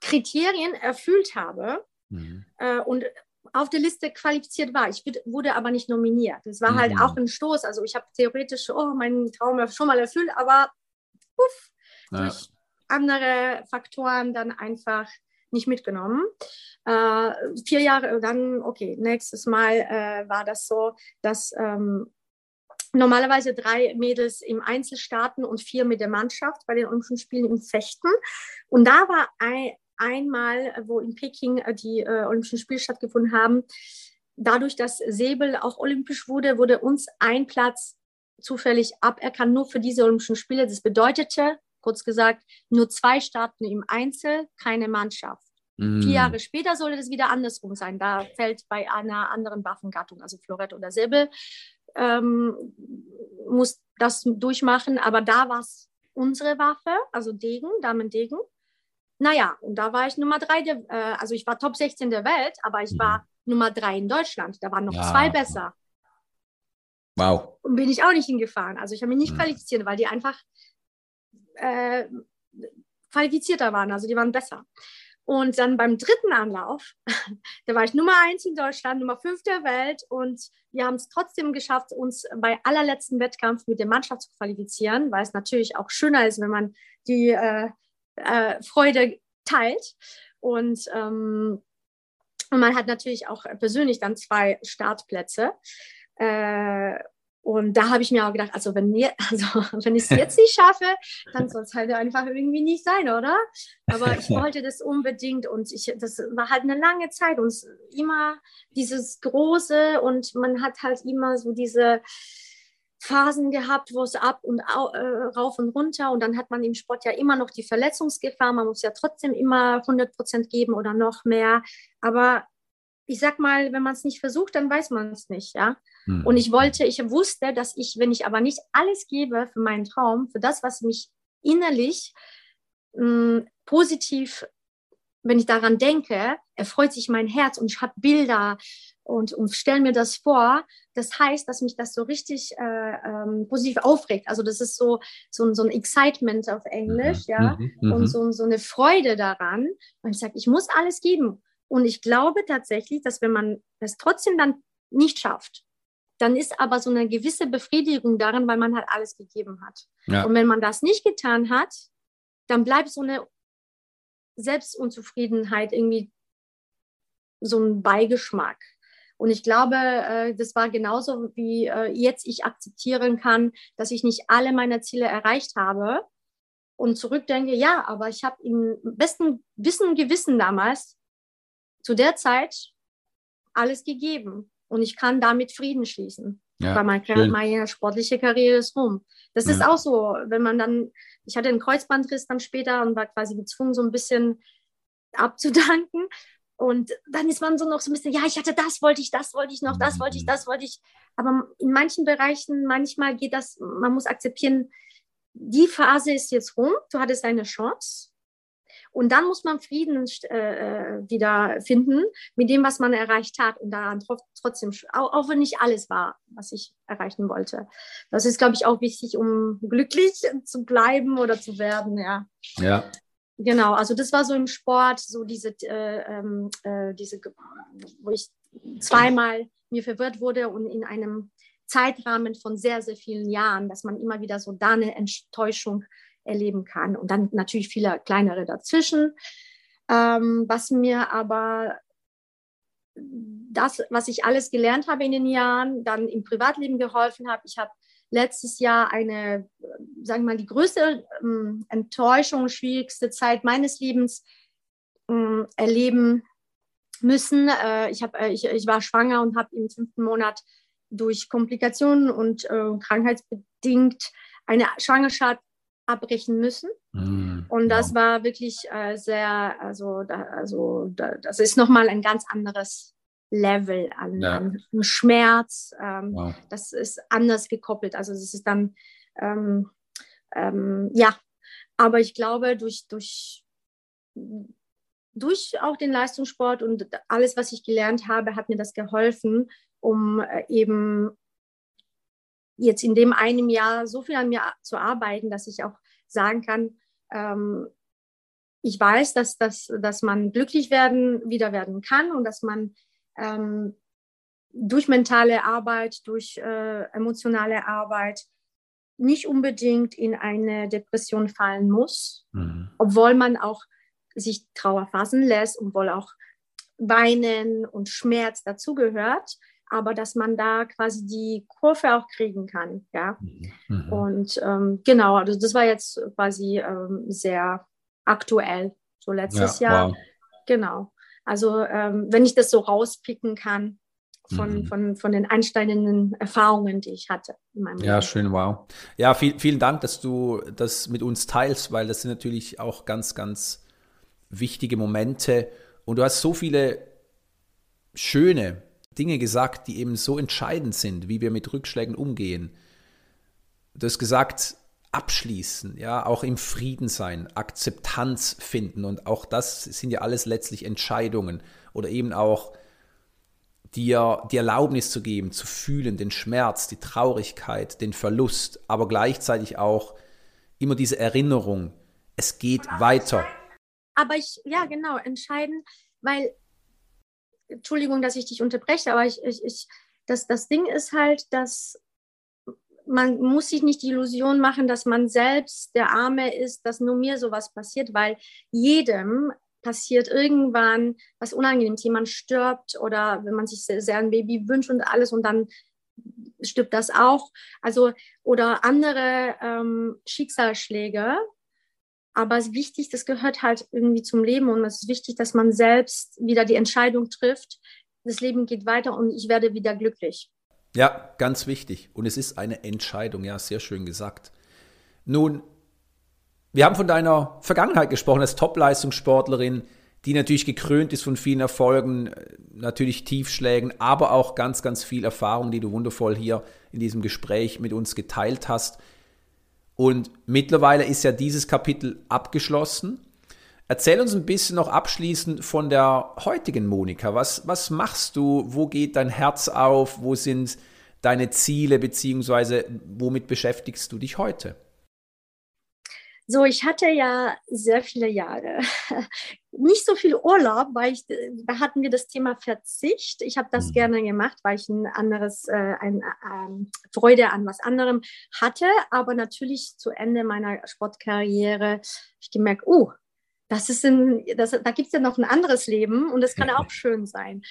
Kriterien erfüllt habe mhm. äh, und auf der Liste qualifiziert war. Ich wurde aber nicht nominiert. Das war halt mhm. halt auch ein Stoß. Also ich habe theoretisch oh, meinen Traum schon mal erfüllt, aber uff, ja. durch andere Faktoren dann einfach nicht mitgenommen. Äh, vier Jahre dann, okay, nächstes Mal äh, war das so, dass ähm, normalerweise drei Mädels im Einzel starten und vier mit der Mannschaft bei den Olympischen Spielen im Fechten. Und da war ein, einmal, wo in Peking äh, die äh, Olympischen Spiele stattgefunden haben, dadurch, dass Säbel auch olympisch wurde, wurde uns ein Platz zufällig aberkannt, nur für diese Olympischen Spiele. Das bedeutete, kurz gesagt, nur zwei starten im Einzel, keine Mannschaft. Mm. Vier Jahre später sollte das wieder andersrum sein. Da fällt bei einer anderen Waffengattung, also Florett oder Säbel, ähm, muss das durchmachen, aber da war es unsere Waffe, also Degen, Damen-Degen. Naja, und da war ich Nummer drei, der, äh, also ich war Top 16 der Welt, aber ich war mhm. Nummer drei in Deutschland. Da waren noch ja. zwei besser. Wow. Und bin ich auch nicht hingefahren. Also ich habe mich nicht mhm. qualifiziert, weil die einfach äh, qualifizierter waren, also die waren besser. Und dann beim dritten Anlauf, da war ich Nummer eins in Deutschland, Nummer fünf der Welt und wir haben es trotzdem geschafft, uns bei allerletzten Wettkampf mit der Mannschaft zu qualifizieren, weil es natürlich auch schöner ist, wenn man die äh, äh, Freude teilt. Und, ähm, und man hat natürlich auch persönlich dann zwei Startplätze. Äh, und da habe ich mir auch gedacht, also wenn, also wenn ich es jetzt nicht schaffe, dann soll es halt einfach irgendwie nicht sein, oder? Aber ich wollte das unbedingt und ich, das war halt eine lange Zeit und immer dieses Große und man hat halt immer so diese Phasen gehabt, wo es ab und au, äh, rauf und runter und dann hat man im Sport ja immer noch die Verletzungsgefahr, man muss ja trotzdem immer 100 Prozent geben oder noch mehr, aber ich sag mal, wenn man es nicht versucht, dann weiß man es nicht, ja. Mhm. Und ich wollte, ich wusste, dass ich, wenn ich aber nicht alles gebe für meinen Traum, für das, was mich innerlich mh, hm, positiv, wenn ich daran denke, erfreut sich mein Herz und ich habe Bilder und, und stelle mir das vor. Das heißt, dass mich das so richtig äh, ähm, positiv aufregt. Also das ist so, so, so ein Excitement auf Englisch, mhm. ja, mhm. und mhm. so, so eine Freude daran. Und ich sage, ich muss alles geben. Und ich glaube tatsächlich, dass wenn man es trotzdem dann nicht schafft, dann ist aber so eine gewisse Befriedigung darin, weil man halt alles gegeben hat. Ja. Und wenn man das nicht getan hat, dann bleibt so eine Selbstunzufriedenheit irgendwie so ein Beigeschmack. Und ich glaube, äh, das war genauso wie äh, jetzt ich akzeptieren kann, dass ich nicht alle meine Ziele erreicht habe und zurückdenke, ja, aber ich habe im besten Wissen Gewissen damals zu der Zeit alles gegeben und ich kann damit Frieden schließen. Ja, weil meine, meine sportliche Karriere ist rum. Das ja. ist auch so, wenn man dann, ich hatte einen Kreuzbandriss dann später und war quasi gezwungen, so ein bisschen abzudanken. Und dann ist man so noch so ein bisschen, ja, ich hatte das, wollte ich, das wollte ich noch, das wollte ich, mhm. das wollte ich. Aber in manchen Bereichen, manchmal geht das, man muss akzeptieren, die Phase ist jetzt rum, du hattest eine Chance und dann muss man Frieden äh, wieder finden mit dem, was man erreicht hat und daran trotzdem, auch, auch wenn nicht alles war, was ich erreichen wollte. Das ist, glaube ich, auch wichtig, um glücklich zu bleiben oder zu werden, ja. Ja. Genau, also das war so im Sport, so diese, äh, ähm, äh, diese, wo ich zweimal mir verwirrt wurde und in einem Zeitrahmen von sehr, sehr vielen Jahren, dass man immer wieder so da eine Enttäuschung erleben kann. Und dann natürlich viele kleinere dazwischen. Ähm, was mir aber das, was ich alles gelernt habe in den Jahren, dann im Privatleben geholfen habe. Ich habe letztes Jahr eine, sagen wir mal, die größte ähm, Enttäuschung, schwierigste Zeit meines Lebens ähm, erleben müssen. Äh, ich, hab, äh, ich, ich war schwanger und habe im fünften Monat durch Komplikationen und äh, krankheitsbedingt eine Schwangerschaft abbrechen müssen. Mm, und das wow. war wirklich äh, sehr, also, da, also da, das ist nochmal ein ganz anderes Level an, ja. an Schmerz. Ähm, wow. Das ist anders gekoppelt. Also es ist dann, ähm, ähm, ja, aber ich glaube, durch, durch, durch auch den Leistungssport und alles, was ich gelernt habe, hat mir das geholfen, um äh, eben jetzt in dem einen Jahr so viel an mir zu arbeiten, dass ich auch sagen kann, ähm, ich weiß, dass, dass, dass man glücklich werden, wieder werden kann und dass man ähm, durch mentale Arbeit, durch äh, emotionale Arbeit nicht unbedingt in eine Depression fallen muss, mhm. obwohl man auch sich Trauer fassen lässt, obwohl auch Weinen und Schmerz dazugehört, aber dass man da quasi die Kurve auch kriegen kann, ja. Mhm. mhm. Und ähm, genau, also das war jetzt quasi ähm, sehr aktuell, so letztes ja, Jahr. Wow. Genau. Also ähm, wenn ich das so rauspicken kann von, mhm. von, von den einsteigenden Erfahrungen, die ich hatte in meinem Ja, Leben. schön, wow. Ja, viel, vielen Dank, dass du das mit uns teilst, weil das sind natürlich auch ganz, ganz wichtige Momente. Und du hast so viele schöne Dinge gesagt, die eben so entscheidend sind, wie wir mit Rückschlägen umgehen. Du hast gesagt, abschließen, ja, auch im Frieden sein, Akzeptanz finden und auch das sind ja alles letztlich Entscheidungen oder eben auch dir die Erlaubnis zu geben, zu fühlen, den Schmerz, die Traurigkeit, den Verlust, aber gleichzeitig auch immer diese Erinnerung, es geht weiter. Aber ich, ja, genau, entscheiden, weil, Entschuldigung, dass ich dich unterbreche, aber ich, ich, ich das, das Ding ist halt, dass man muss sich nicht die Illusion machen, dass man selbst der Arme ist, dass nur mir sowas passiert, weil jedem passiert irgendwann was Unangenehmes. Jemand stirbt oder wenn man sich sehr, ein Baby wünscht und alles und dann stirbt das auch. Also oder andere ähm, Schicksalsschläge. Aber es ist wichtig, das gehört halt irgendwie zum Leben und es ist wichtig, dass man selbst wieder die Entscheidung trifft. Das Leben geht weiter und ich werde wieder glücklich. Ja, ganz wichtig. Und es ist eine Entscheidung, ja, sehr schön gesagt. Nun, wir haben von deiner Vergangenheit gesprochen als Top-Leistungssportlerin, die natürlich gekrönt ist von vielen Erfolgen, natürlich Tiefschlägen, aber auch ganz, ganz viel Erfahrung, die du wundervoll hier in diesem Gespräch mit uns geteilt hast. Und mittlerweile ist ja dieses Kapitel abgeschlossen. Erzähl uns ein bisschen noch abschließend von der heutigen Monika. Was, was machst du? Wo geht dein Herz auf? Wo sind deine Ziele? Beziehungsweise womit beschäftigst du dich heute? So, ich hatte ja sehr viele Jahre nicht so viel Urlaub, weil ich, da hatten wir das Thema Verzicht. Ich habe das mhm. gerne gemacht, weil ich ein anderes, äh, ein, äh, Freude an was anderem hatte. Aber natürlich zu Ende meiner Sportkarriere habe ich gemerkt, oh, das ist ein, das, da gibt es ja noch ein anderes Leben und das kann auch schön sein.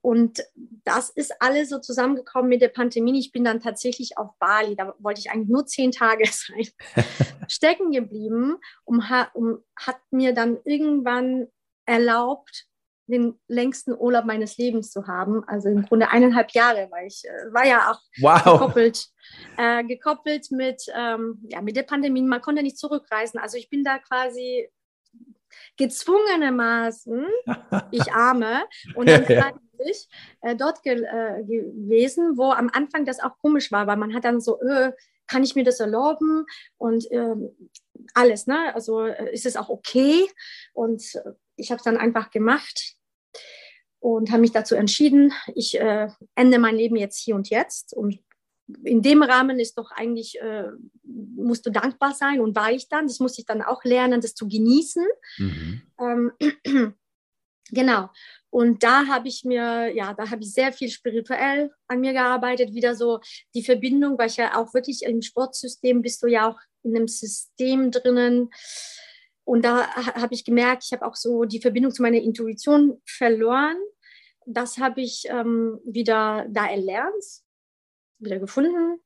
Und das ist alles so zusammengekommen mit der Pandemie. Ich bin dann tatsächlich auf Bali, da wollte ich eigentlich nur zehn Tage sein, stecken geblieben und, um, hat mir dann irgendwann erlaubt, den längsten Urlaub meines Lebens zu haben. Also im Grunde eineinhalb Jahre, weil ich äh, war ja auch wow. gekoppelt, äh, gekoppelt mit, ähm, ja, mit der Pandemie. Man konnte nicht zurückreisen. Also ich bin da quasi gezwungenermaßen, ich arme, und dann ja, ich, äh, dort ge äh, gewesen, wo am Anfang das auch komisch war, weil man hat dann so, äh, kann ich mir das erlauben und ähm, alles, ne? Also äh, ist es auch okay? Und äh, ich habe es dann einfach gemacht und habe mich dazu entschieden, ich äh, ende mein Leben jetzt hier und jetzt und in dem Rahmen ist doch eigentlich, äh, musst du dankbar sein und war ich dann. Das musste ich dann auch lernen, das zu genießen. Mhm. Ähm, genau. Und da habe ich mir, ja, da habe ich sehr viel spirituell an mir gearbeitet, wieder so die Verbindung, weil ich ja auch wirklich im Sportsystem bist du ja auch in einem System drinnen. Und da habe ich gemerkt, ich habe auch so die Verbindung zu meiner Intuition verloren das habe ich ähm, wieder da erlernt, wieder gefunden.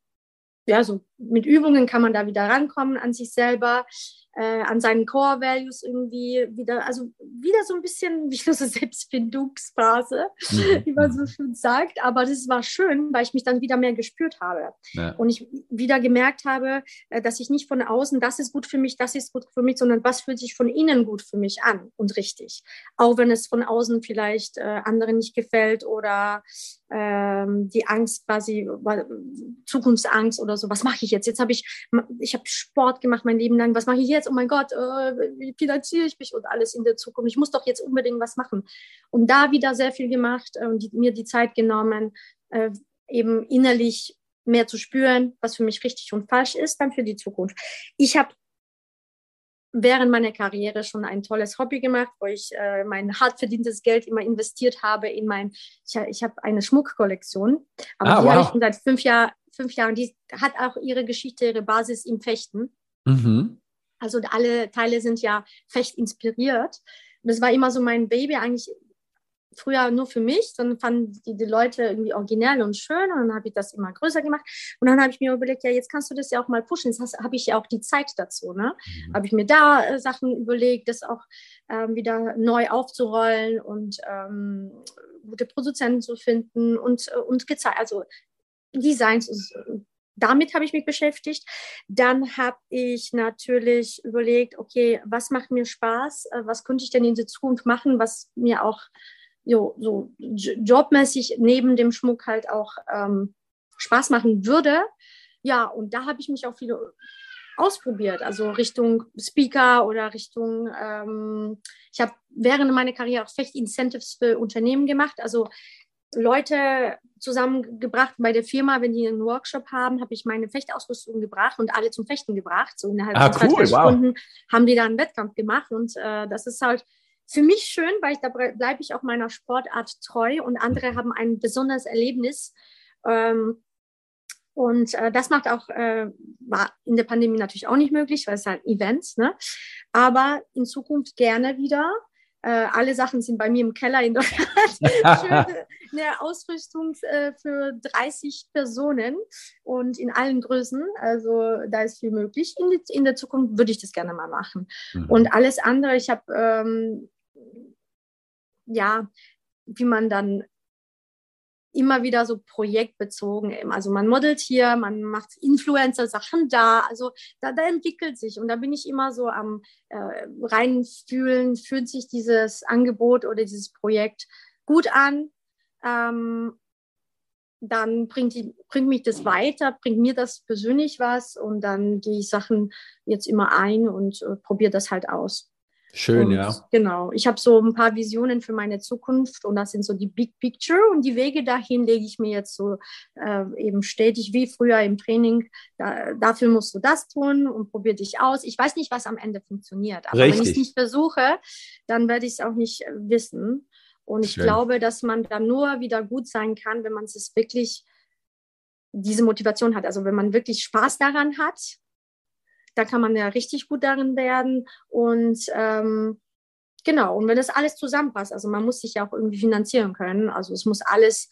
Ja, so mit Übungen kann man da wieder rankommen an sich selber äh, an seinen Core Values irgendwie wieder, also wieder so ein bisschen wie eine Selbstfindungsphase, mhm. wie man so schön sagt. Aber das war schön, weil ich mich dann wieder mehr gespürt habe. Ja. Und ich wieder gemerkt habe, äh, dass ich nicht von außen, das ist gut für mich, das ist gut für mich, sondern was fühlt sich von innen gut für mich an und richtig. Auch wenn es von außen vielleicht äh, anderen nicht gefällt oder ähm, die Angst quasi, Zukunftsangst oder so. Was mache ich jetzt? Jetzt habe ich, ich habe Sport gemacht mein Leben lang. Was mache ich jetzt? Oh mein Gott, äh, wie finanziere ich mich und alles in der Zukunft? Ich muss doch jetzt unbedingt was machen. Und da wieder sehr viel gemacht äh, und die, mir die Zeit genommen, äh, eben innerlich mehr zu spüren, was für mich richtig und falsch ist, dann für die Zukunft. Ich habe während meiner Karriere schon ein tolles Hobby gemacht, wo ich äh, mein hart verdientes Geld immer investiert habe in mein, ich, ich habe eine Schmuckkollektion, aber ah, die wow. habe ich schon seit fünf, Jahr, fünf Jahren, die hat auch ihre Geschichte, ihre Basis im Fechten. Mhm. Also alle Teile sind ja Fecht inspiriert. Das war immer so mein Baby, eigentlich früher nur für mich, dann fanden die, die Leute irgendwie originell und schön und dann habe ich das immer größer gemacht und dann habe ich mir überlegt, ja, jetzt kannst du das ja auch mal pushen, jetzt habe ich ja auch die Zeit dazu, ne? Mhm. Habe ich mir da äh, Sachen überlegt, das auch ähm, wieder neu aufzurollen und ähm, gute Produzenten zu finden und, äh, und gezeigt, also Designs, damit habe ich mich beschäftigt. Dann habe ich natürlich überlegt, okay, was macht mir Spaß? Äh, was könnte ich denn in der Zukunft machen, was mir auch jo, so jobmäßig neben dem Schmuck halt auch ähm, Spaß machen würde. Ja, und da habe ich mich auch viele ausprobiert, also Richtung Speaker oder Richtung, ähm, ich habe während meiner Karriere auch Fecht-Incentives für Unternehmen gemacht, also Leute zusammengebracht bei der Firma, wenn die einen Workshop haben, habe ich meine Fechtausrüstung gebracht und alle zum Fechten gebracht. So innerhalb ah, von cool, zwei wow. Stunden haben die da einen Wettkampf gemacht und äh, das ist halt für mich schön, weil ich, da bleibe ich auch meiner Sportart treu und andere haben ein besonderes Erlebnis. Ähm, und äh, das macht auch, äh, war in der Pandemie natürlich auch nicht möglich, weil es halt Events, ne? Aber in Zukunft gerne wieder. Äh, alle Sachen sind bei mir im Keller in Deutschland. Schöne eine Ausrüstung äh, für 30 Personen und in allen Größen. Also da ist viel möglich. In, die, in der Zukunft würde ich das gerne mal machen. Mhm. Und alles andere, ich habe ähm, ja, wie man dann immer wieder so projektbezogen, also man modelt hier, man macht Influencer-Sachen da, also da, da, entwickelt sich und da bin ich immer so am äh, reinfühlen, fühlt sich dieses Angebot oder dieses Projekt gut an, ähm, dann bringt, die, bringt mich das weiter, bringt mir das persönlich was und dann gehe ich Sachen jetzt immer ein und äh, probiere das halt aus. Schön, und, ja. Genau. Ich habe so ein paar Visionen für meine Zukunft und das sind so die Big Picture und die Wege dahin lege ich mir jetzt so äh, eben stetig wie früher im Training. Da, dafür musst du das tun und probier dich aus. Ich weiß nicht, was am Ende funktioniert, aber Richtig. wenn ich es nicht versuche, dann werde ich es auch nicht äh, wissen. Und ich Schön. glaube, dass man dann nur wieder gut sein kann, wenn man es wirklich diese Motivation hat. Also wenn man wirklich Spaß daran hat da kann man ja richtig gut darin werden. Und ähm, genau, und wenn das alles zusammenpasst, also man muss sich ja auch irgendwie finanzieren können. Also es muss alles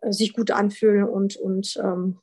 äh, sich gut anfühlen und, und, ähm,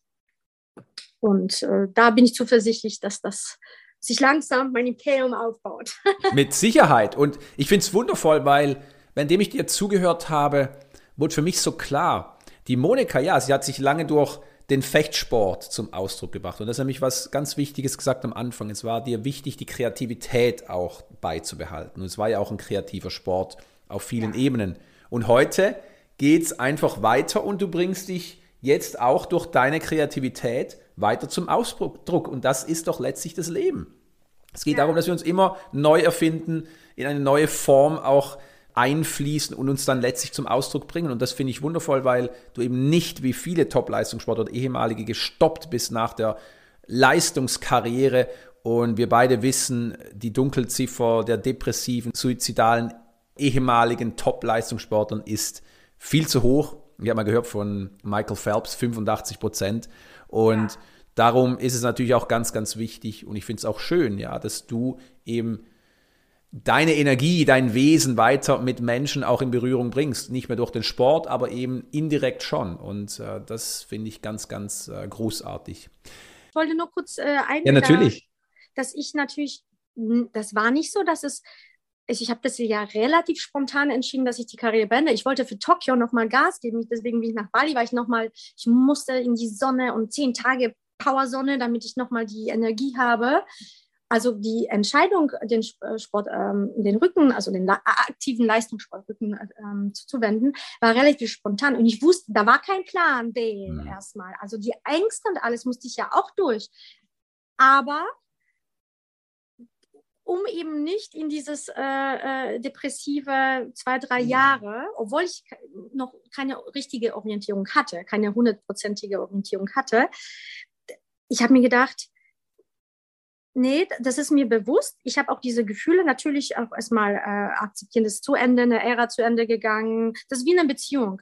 und äh, da bin ich zuversichtlich, dass das sich langsam mein Imperium aufbaut. Mit Sicherheit. Und ich finde es wundervoll, weil, währenddem ich dir zugehört habe, wurde für mich so klar, die Monika, ja, sie hat sich lange durch den Fechtsport zum Ausdruck gebracht. Und das ist nämlich was ganz Wichtiges gesagt am Anfang. Es war dir wichtig, die Kreativität auch beizubehalten. Und es war ja auch ein kreativer Sport auf vielen ja. Ebenen. Und heute geht es einfach weiter und du bringst dich jetzt auch durch deine Kreativität weiter zum Ausdruck. Und das ist doch letztlich das Leben. Es geht ja. darum, dass wir uns immer neu erfinden, in eine neue Form auch einfließen und uns dann letztlich zum Ausdruck bringen. Und das finde ich wundervoll, weil du eben nicht wie viele Top-Leistungssportler oder ehemalige gestoppt bist nach der Leistungskarriere. Und wir beide wissen, die Dunkelziffer der depressiven, suizidalen ehemaligen Top-Leistungssportlern ist viel zu hoch. Ich habe mal gehört von Michael Phelps, 85 Prozent. Und ja. darum ist es natürlich auch ganz, ganz wichtig und ich finde es auch schön, ja, dass du eben deine Energie, dein Wesen weiter mit Menschen auch in Berührung bringst. Nicht mehr durch den Sport, aber eben indirekt schon. Und äh, das finde ich ganz, ganz äh, großartig. Ich wollte nur kurz äh, ein. Ja, natürlich. Dass ich natürlich, das war nicht so, dass es ich habe das ja relativ spontan entschieden, dass ich die Karriere beende. Ich wollte für Tokio nochmal Gas geben. Deswegen bin ich nach Bali, weil ich nochmal, ich musste in die Sonne und zehn Tage Powersonne, damit ich nochmal die Energie habe. Also die Entscheidung, den äh, Sport, ähm, den Rücken, also den aktiven Leistungssportrücken ähm, zuzuwenden, war relativ spontan. Und ich wusste, da war kein Plan B mhm. erstmal. Also die Ängste und alles musste ich ja auch durch. Aber um eben nicht in dieses äh, äh, depressive zwei, drei mhm. Jahre, obwohl ich noch keine richtige Orientierung hatte, keine hundertprozentige Orientierung hatte, ich habe mir gedacht, Nee, das ist mir bewusst. Ich habe auch diese Gefühle natürlich auch erstmal äh, akzeptieren. Das ist zu Ende, eine Ära zu Ende gegangen. Das ist wie eine Beziehung.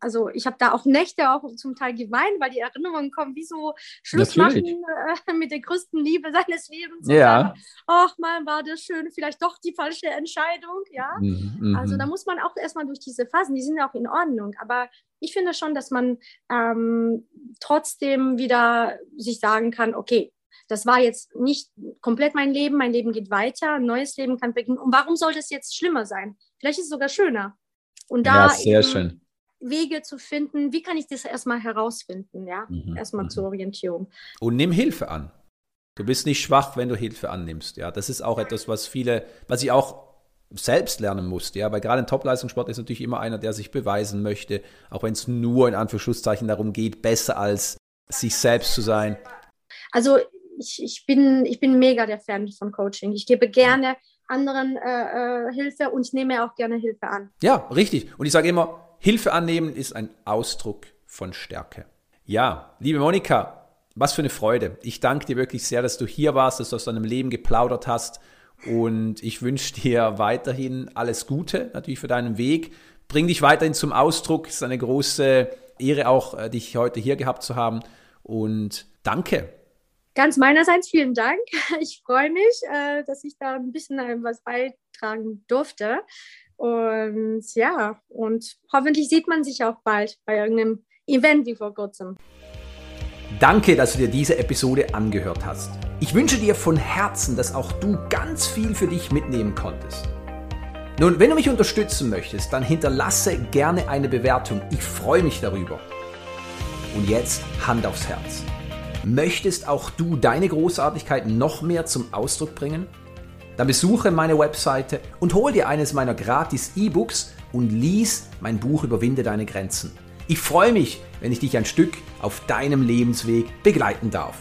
Also ich habe da auch Nächte auch zum Teil geweint, weil die Erinnerungen kommen, wie so Schluss machen äh, mit der größten Liebe seines Lebens. Ja. Ach man, war das schön, vielleicht doch die falsche Entscheidung, ja. Mhm. Also mhm. da muss man auch erstmal durch diese Phasen, die sind ja auch in Ordnung. Aber ich finde schon, dass man ähm, trotzdem wieder sich sagen kann, okay, das war jetzt nicht komplett mein Leben, mein Leben geht weiter, ein neues Leben kann beginnen. Und warum sollte es jetzt schlimmer sein? Vielleicht ist es sogar schöner. Und da ja, sehr schön. Wege zu finden, wie kann ich das erstmal herausfinden, ja? Mhm. Erstmal mhm. zur Orientierung. Und nimm Hilfe an. Du bist nicht schwach, wenn du Hilfe annimmst. Ja, das ist auch etwas, was viele, was ich auch selbst lernen musste. Ja, weil gerade im Topleistungssport ist natürlich immer einer, der sich beweisen möchte, auch wenn es nur in Anführungszeichen darum geht, besser als sich selbst zu sein. Also ich, ich, bin, ich bin mega der Fan von Coaching. Ich gebe gerne anderen äh, äh, Hilfe und ich nehme auch gerne Hilfe an. Ja, richtig. Und ich sage immer, Hilfe annehmen ist ein Ausdruck von Stärke. Ja, liebe Monika, was für eine Freude. Ich danke dir wirklich sehr, dass du hier warst, dass du aus deinem Leben geplaudert hast. Und ich wünsche dir weiterhin alles Gute, natürlich für deinen Weg. Bring dich weiterhin zum Ausdruck. Es ist eine große Ehre auch, äh, dich heute hier gehabt zu haben. Und danke ganz meinerseits vielen Dank. Ich freue mich, äh, dass ich da ein bisschen äh, was beitragen durfte. Und ja, und hoffentlich sieht man sich auch bald bei irgendeinem Event wie vor kurzem. Danke, dass du dir diese Episode angehört hast. Ich wünsche dir von Herzen, dass auch du ganz viel für dich mitnehmen konntest. Nun, wenn du mich unterstützen möchtest, dann hinterlasse gerne eine Bewertung. Ich freue mich darüber. Und jetzt Hand aufs Herz. Möchtest auch du deine Großartigkeit noch mehr zum Ausdruck bringen? Dann besuche meine Webseite und hol dir eines meiner gratis E-Books und lies mein Buch Überwinde deine Grenzen. Ich freue mich, wenn ich dich ein Stück auf deinem Lebensweg begleiten darf.